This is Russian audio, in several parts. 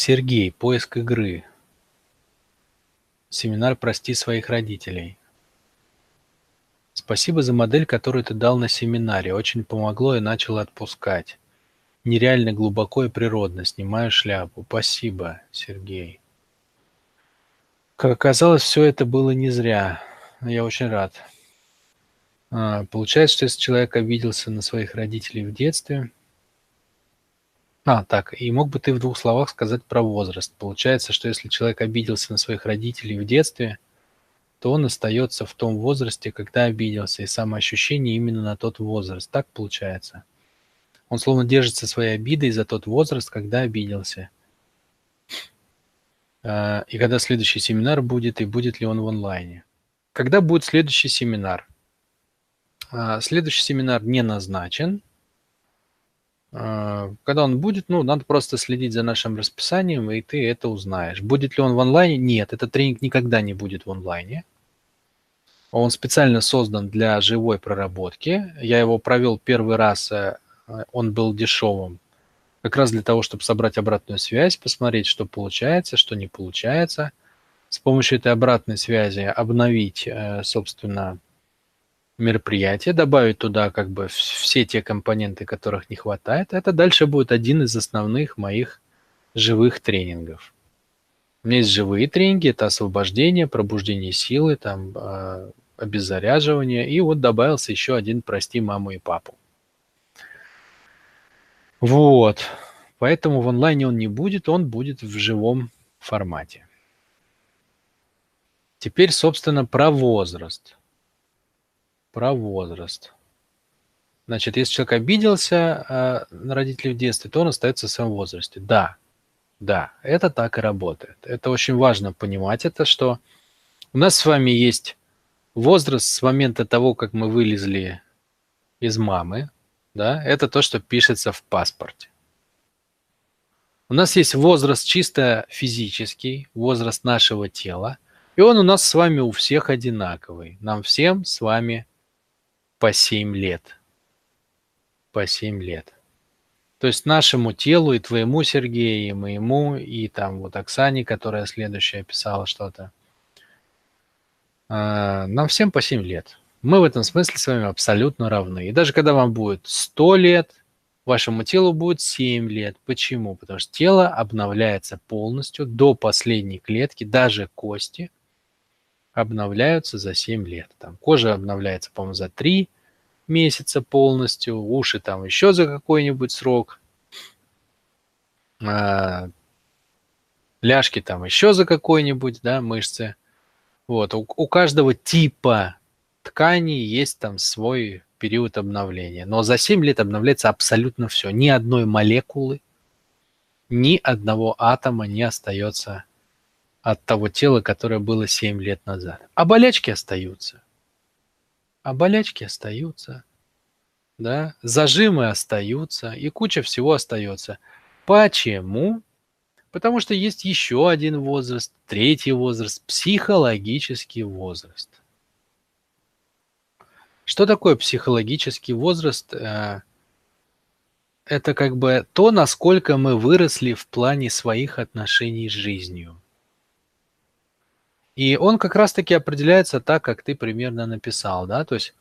Сергей, поиск игры. Семинар «Прости своих родителей». Спасибо за модель, которую ты дал на семинаре. Очень помогло и начал отпускать. Нереально глубоко и природно. Снимаю шляпу. Спасибо, Сергей. Как оказалось, все это было не зря. Я очень рад. А, получается, что если человек обиделся на своих родителей в детстве, а, так, и мог бы ты в двух словах сказать про возраст? Получается, что если человек обиделся на своих родителей в детстве, то он остается в том возрасте, когда обиделся, и самоощущение именно на тот возраст. Так получается? Он словно держится своей обидой за тот возраст, когда обиделся. А, и когда следующий семинар будет, и будет ли он в онлайне. Когда будет следующий семинар? А, следующий семинар не назначен, а, когда он будет, ну, надо просто следить за нашим расписанием, и ты это узнаешь. Будет ли он в онлайне? Нет, этот тренинг никогда не будет в онлайне. Он специально создан для живой проработки. Я его провел первый раз, э, он был дешевым, как раз для того, чтобы собрать обратную связь, посмотреть, что получается, что не получается. С помощью этой обратной связи обновить, э, собственно, мероприятие, добавить туда как бы все те компоненты, которых не хватает, это дальше будет один из основных моих живых тренингов. У меня есть живые тренинги, это освобождение, пробуждение силы, там, э, обеззаряживание, и вот добавился еще один «Прости маму и папу». Вот, поэтому в онлайне он не будет, он будет в живом формате. Теперь, собственно, про возраст – про возраст. Значит, если человек обиделся э, на родителей в детстве, то он остается в своем возрасте. Да, да, это так и работает. Это очень важно понимать это, что у нас с вами есть возраст с момента того, как мы вылезли из мамы, да, это то, что пишется в паспорте. У нас есть возраст чисто физический, возраст нашего тела, и он у нас с вами у всех одинаковый. Нам всем с вами по 7 лет. По 7 лет. То есть нашему телу и твоему, Сергею, и моему, и там вот Оксане, которая следующая писала что-то. А, нам всем по 7 лет. Мы в этом смысле с вами абсолютно равны. И даже когда вам будет 100 лет, вашему телу будет 7 лет. Почему? Потому что тело обновляется полностью до последней клетки, даже кости – обновляются за 7 лет. Там кожа обновляется, по-моему, за 3 месяца полностью, уши там еще за какой-нибудь срок, а, ляжки там еще за какой-нибудь, да, мышцы. Вот, у, у каждого типа ткани есть там свой период обновления. Но за 7 лет обновляется абсолютно все. Ни одной молекулы, ни одного атома не остается от того тела, которое было 7 лет назад. А болячки остаются. А болячки остаются. Да? Зажимы остаются. И куча всего остается. Почему? Потому что есть еще один возраст, третий возраст, психологический возраст. Что такое психологический возраст? Э, это как бы то, насколько мы выросли в плане своих отношений с жизнью. И он как раз-таки определяется так, как ты примерно написал, да, то есть,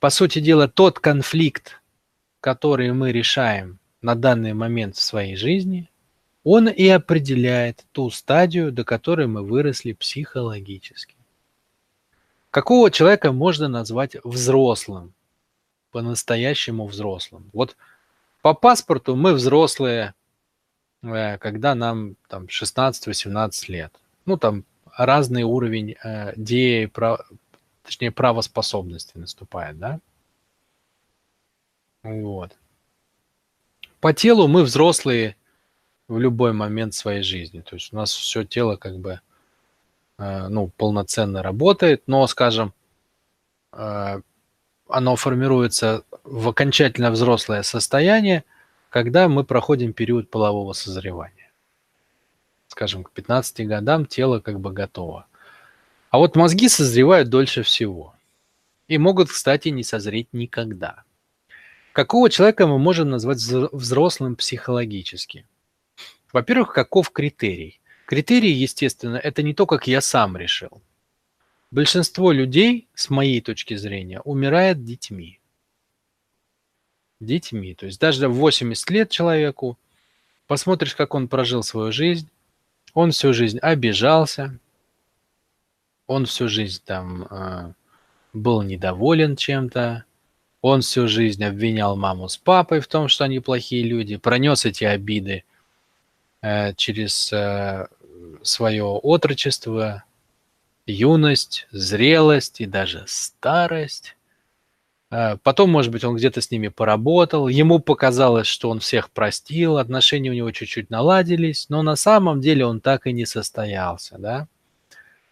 по сути дела, тот конфликт, который мы решаем на данный момент в своей жизни, он и определяет ту стадию, до которой мы выросли психологически. Какого человека можно назвать взрослым, по-настоящему взрослым? Вот по паспорту мы взрослые, э, когда нам там 16-18 лет. Ну, там разный уровень э, де, прав, точнее, правоспособности наступает, да? Вот. По телу мы взрослые в любой момент своей жизни. То есть у нас все тело как бы э, ну, полноценно работает, но, скажем, э, оно формируется в окончательно взрослое состояние, когда мы проходим период полового созревания скажем, к 15 годам тело как бы готово. А вот мозги созревают дольше всего. И могут, кстати, не созреть никогда. Какого человека мы можем назвать взрослым психологически? Во-первых, каков критерий? Критерий, естественно, это не то, как я сам решил. Большинство людей, с моей точки зрения, умирает детьми. Детьми. То есть даже в 80 лет человеку, посмотришь, как он прожил свою жизнь, он всю жизнь обижался, он всю жизнь там э, был недоволен чем-то, он всю жизнь обвинял маму с папой в том, что они плохие люди, пронес эти обиды э, через э, свое отрочество, юность, зрелость и даже старость. Э, потом, может быть, он где-то с ними поработал, ему показалось, что он всех простил, отношения у него чуть-чуть наладились, но на самом деле он так и не состоялся, да.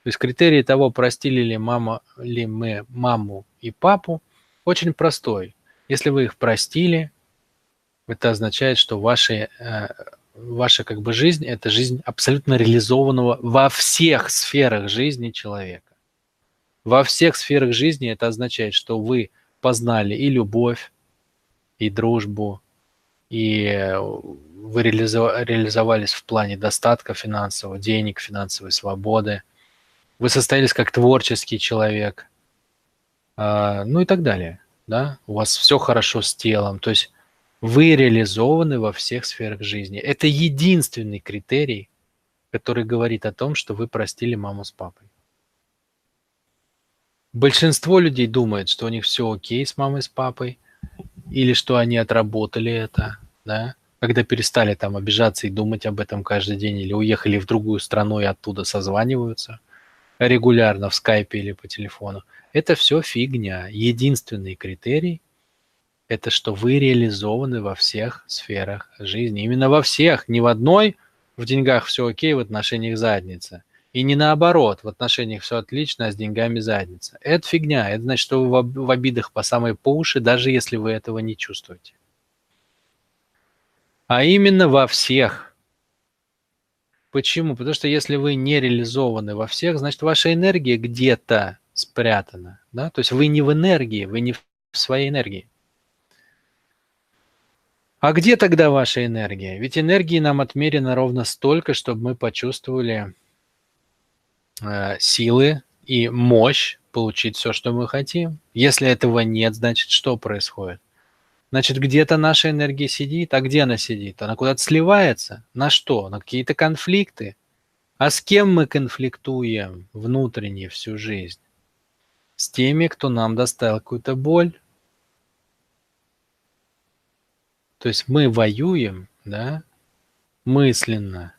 То есть критерий того, простили ли, мама, ли мы маму и папу, очень простой. Если вы их простили, это означает, что ваши, э, ваша как бы жизнь – это жизнь абсолютно реализованного во всех сферах жизни человека. Во всех сферах жизни это означает, что вы познали и любовь, и дружбу, и вы реализовались в плане достатка финансового, денег, финансовой свободы – вы состоялись как творческий человек, а, ну и так далее, да, у вас все хорошо с телом, то есть вы реализованы во всех сферах жизни. Это единственный критерий, который говорит о том, что вы простили маму с папой. Большинство людей думает, что у них все окей с мамой, с папой, или что они отработали это, да, когда перестали там обижаться и думать об этом каждый день, или уехали в другую страну и оттуда созваниваются – регулярно в скайпе или по телефону. Это все фигня. Единственный критерий – это что вы реализованы во всех сферах жизни. Именно во всех, не в одной в деньгах все окей, в отношениях задница. И не наоборот, в отношениях все отлично, а с деньгами задница. Это фигня. Это значит, что вы в обидах по самой по уши, даже если вы этого не чувствуете. А именно во всех – Почему? Потому что если вы не реализованы во всех, значит ваша энергия где-то спрятана. Да? То есть вы не в энергии, вы не в своей энергии. А где тогда ваша энергия? Ведь энергии нам отмерено ровно столько, чтобы мы почувствовали силы и мощь получить все, что мы хотим. Если этого нет, значит что происходит? Значит, где-то наша энергия сидит. А где она сидит? Она куда-то сливается. На что? На какие-то конфликты. А с кем мы конфликтуем внутренне всю жизнь? С теми, кто нам доставил какую-то боль. То есть мы воюем, да, мысленно,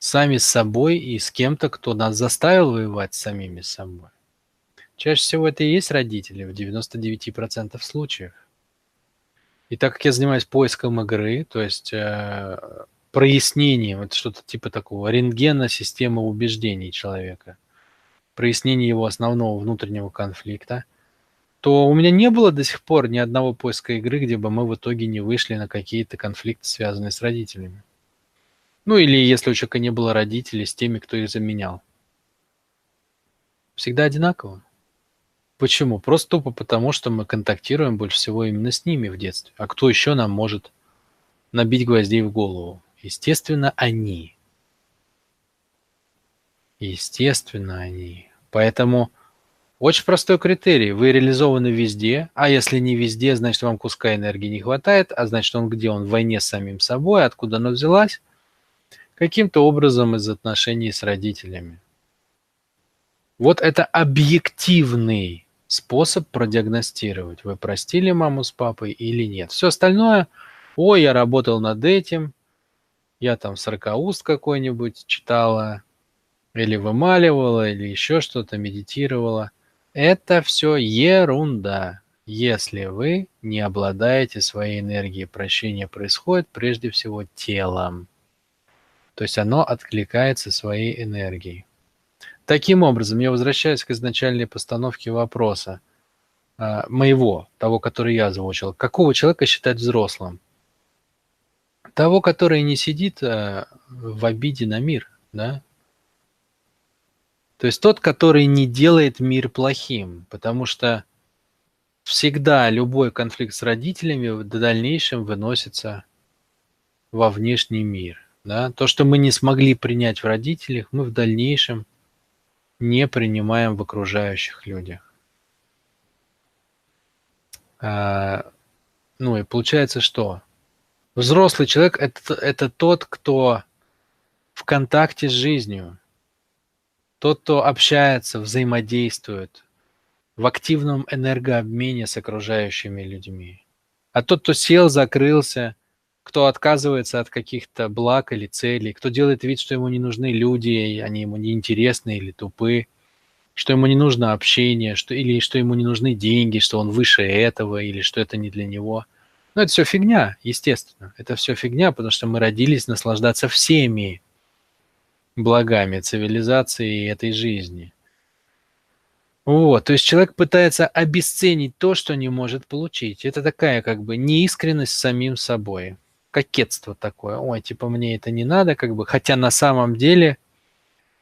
сами с собой и с кем-то, кто нас заставил воевать с самими собой. Чаще всего это и есть родители в 99% случаев. И так как я занимаюсь поиском игры, то есть э, прояснением, это что-то типа такого рентгена системы убеждений человека, прояснение его основного внутреннего конфликта, то у меня не было до сих пор ни одного поиска игры, где бы мы в итоге не вышли на какие-то конфликты, связанные с родителями. Ну или если у человека не было родителей, с теми, кто их заменял. Всегда одинаково. Почему? Просто тупо потому, что мы контактируем больше всего именно с ними в детстве. А кто еще нам может набить гвоздей в голову? Естественно, они. Естественно, они. Поэтому очень простой критерий. Вы реализованы везде, а если не везде, значит вам куска энергии не хватает, а значит он где? Он в войне с самим собой, откуда она взялась? Каким-то образом из отношений с родителями. Вот это объективный способ продиагностировать, вы простили маму с папой или нет. Все остальное, ой, я работал над этим, я там сорокауст какой-нибудь читала, или вымаливала, или еще что-то, медитировала. Это все ерунда, если вы не обладаете своей энергией. Прощение происходит прежде всего телом. То есть оно откликается своей энергией. Таким образом, я возвращаюсь к изначальной постановке вопроса а, моего, того, который я озвучил. Какого человека считать взрослым? Того, который не сидит а, в обиде на мир, да? То есть тот, который не делает мир плохим, потому что всегда любой конфликт с родителями в дальнейшем выносится во внешний мир. Да? То, что мы не смогли принять в родителях, мы в дальнейшем не принимаем в окружающих людях. А, ну и получается что? Взрослый человек это, это тот, кто в контакте с жизнью, тот, кто общается, взаимодействует, в активном энергообмене с окружающими людьми. А тот, кто сел, закрылся, кто отказывается от каких-то благ или целей, кто делает вид, что ему не нужны люди, они ему не интересны или тупы, что ему не нужно общение, что, или что ему не нужны деньги, что он выше этого, или что это не для него. Ну, это все фигня, естественно. Это все фигня, потому что мы родились наслаждаться всеми благами цивилизации и этой жизни – вот, то есть человек пытается обесценить то, что не может получить. Это такая как бы неискренность с самим собой. Кокетство такое. Ой, типа мне это не надо, как бы. Хотя на самом деле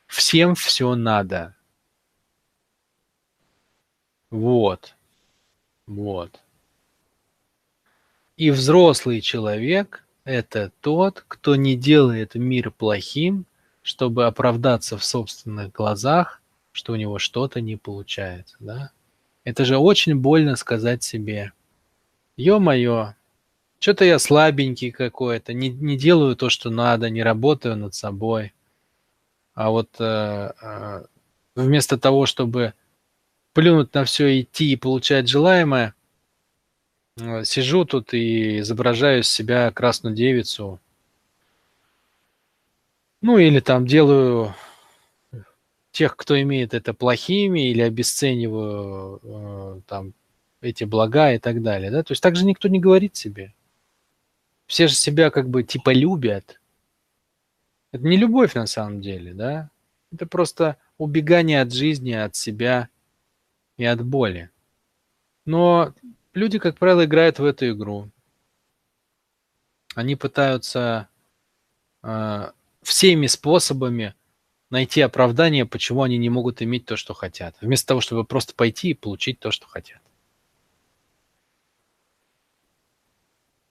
всем все надо. Вот. Вот. И взрослый человек – это тот, кто не делает мир плохим, чтобы оправдаться в собственных глазах – что у него что-то не получается, да? Это же очень больно сказать себе, ё-моё, что-то я слабенький какой-то, не, не делаю то, что надо, не работаю над собой. А вот э, э, вместо того, чтобы плюнуть на все, идти и получать желаемое, э, сижу тут и изображаю из себя красную девицу. Ну или там делаю тех, кто имеет это плохими или обесцениваю э, там эти блага и так далее. Да? То есть так же никто не говорит себе. Все же себя как бы типа любят. Это не любовь на самом деле, да? Это просто убегание от жизни, от себя и от боли. Но люди, как правило, играют в эту игру. Они пытаются э, всеми способами найти оправдание, почему они не могут иметь то, что хотят, вместо того, чтобы просто пойти и получить то, что хотят.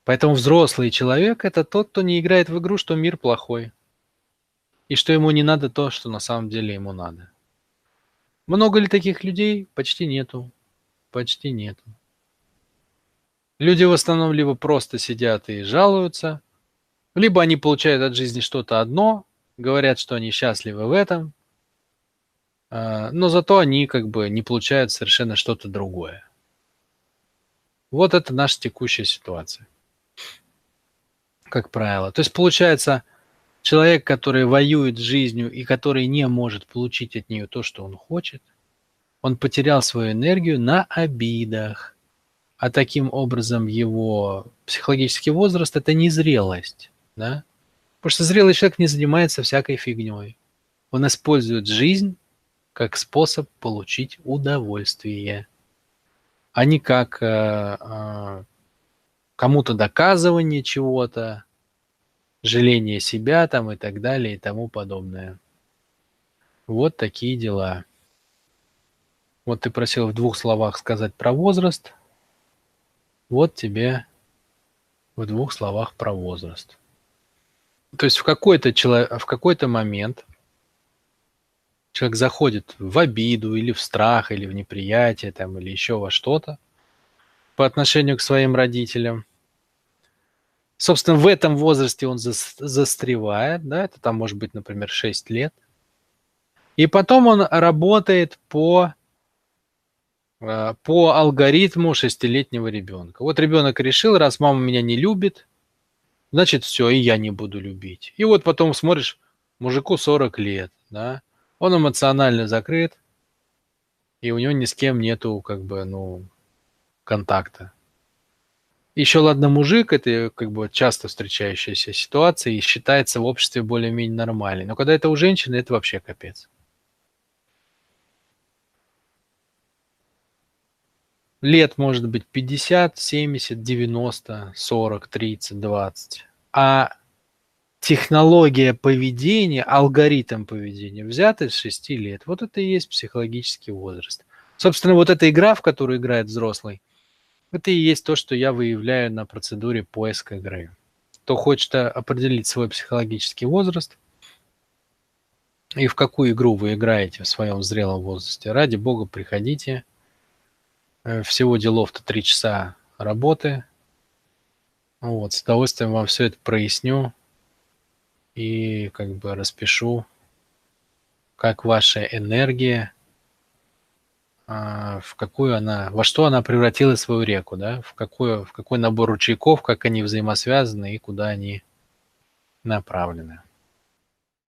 Поэтому взрослый человек – это тот, кто не играет в игру, что мир плохой, и что ему не надо то, что на самом деле ему надо. Много ли таких людей? Почти нету. Почти нету. Люди в основном либо просто сидят и жалуются, либо они получают от жизни что-то одно, говорят, что они счастливы в этом, а, но зато они как бы не получают совершенно что-то другое. Вот это наша текущая ситуация, как правило. То есть получается, человек, который воюет с жизнью и который не может получить от нее то, что он хочет, он потерял свою энергию на обидах. А таким образом его психологический возраст – это незрелость. Да? Потому что зрелый человек не занимается всякой фигней. Он использует жизнь как способ получить удовольствие, а не как э, э, кому-то доказывание чего-то, жаление себя там и так далее и тому подобное. Вот такие дела. Вот ты просил в двух словах сказать про возраст. Вот тебе в двух словах про возраст. То есть в какой-то человек, в какой-то момент человек заходит в обиду или в страх, или в неприятие, там, или еще во что-то по отношению к своим родителям. Собственно, в этом возрасте он застревает, да, это там может быть, например, 6 лет. И потом он работает по, э, по алгоритму шестилетнего ребенка. Вот ребенок решил, раз мама меня не любит, значит все, и я не буду любить. И вот потом смотришь, мужику 40 лет, да, он эмоционально закрыт, и у него ни с кем нету, как бы, ну, контакта. Еще ладно, мужик, это как бы часто встречающаяся ситуация и считается в обществе более-менее нормальной. Но когда это у женщины, это вообще капец. лет может быть 50, 70, 90, 40, 30, 20. А технология поведения, алгоритм поведения взят из 6 лет. Вот это и есть психологический возраст. Собственно, вот эта игра, в которую играет взрослый, это и есть то, что я выявляю на процедуре поиска игры. кто хочет э, определить свой психологический возраст и в какую игру вы играете в своем зрелом возрасте, ради бога, приходите. Э, всего делов-то три часа работы. Вот, с удовольствием вам все это проясню и как бы распишу, как ваша энергия, в какую она, во что она превратила свою реку, да, в, какой, в какой набор ручейков, как они взаимосвязаны и куда они направлены.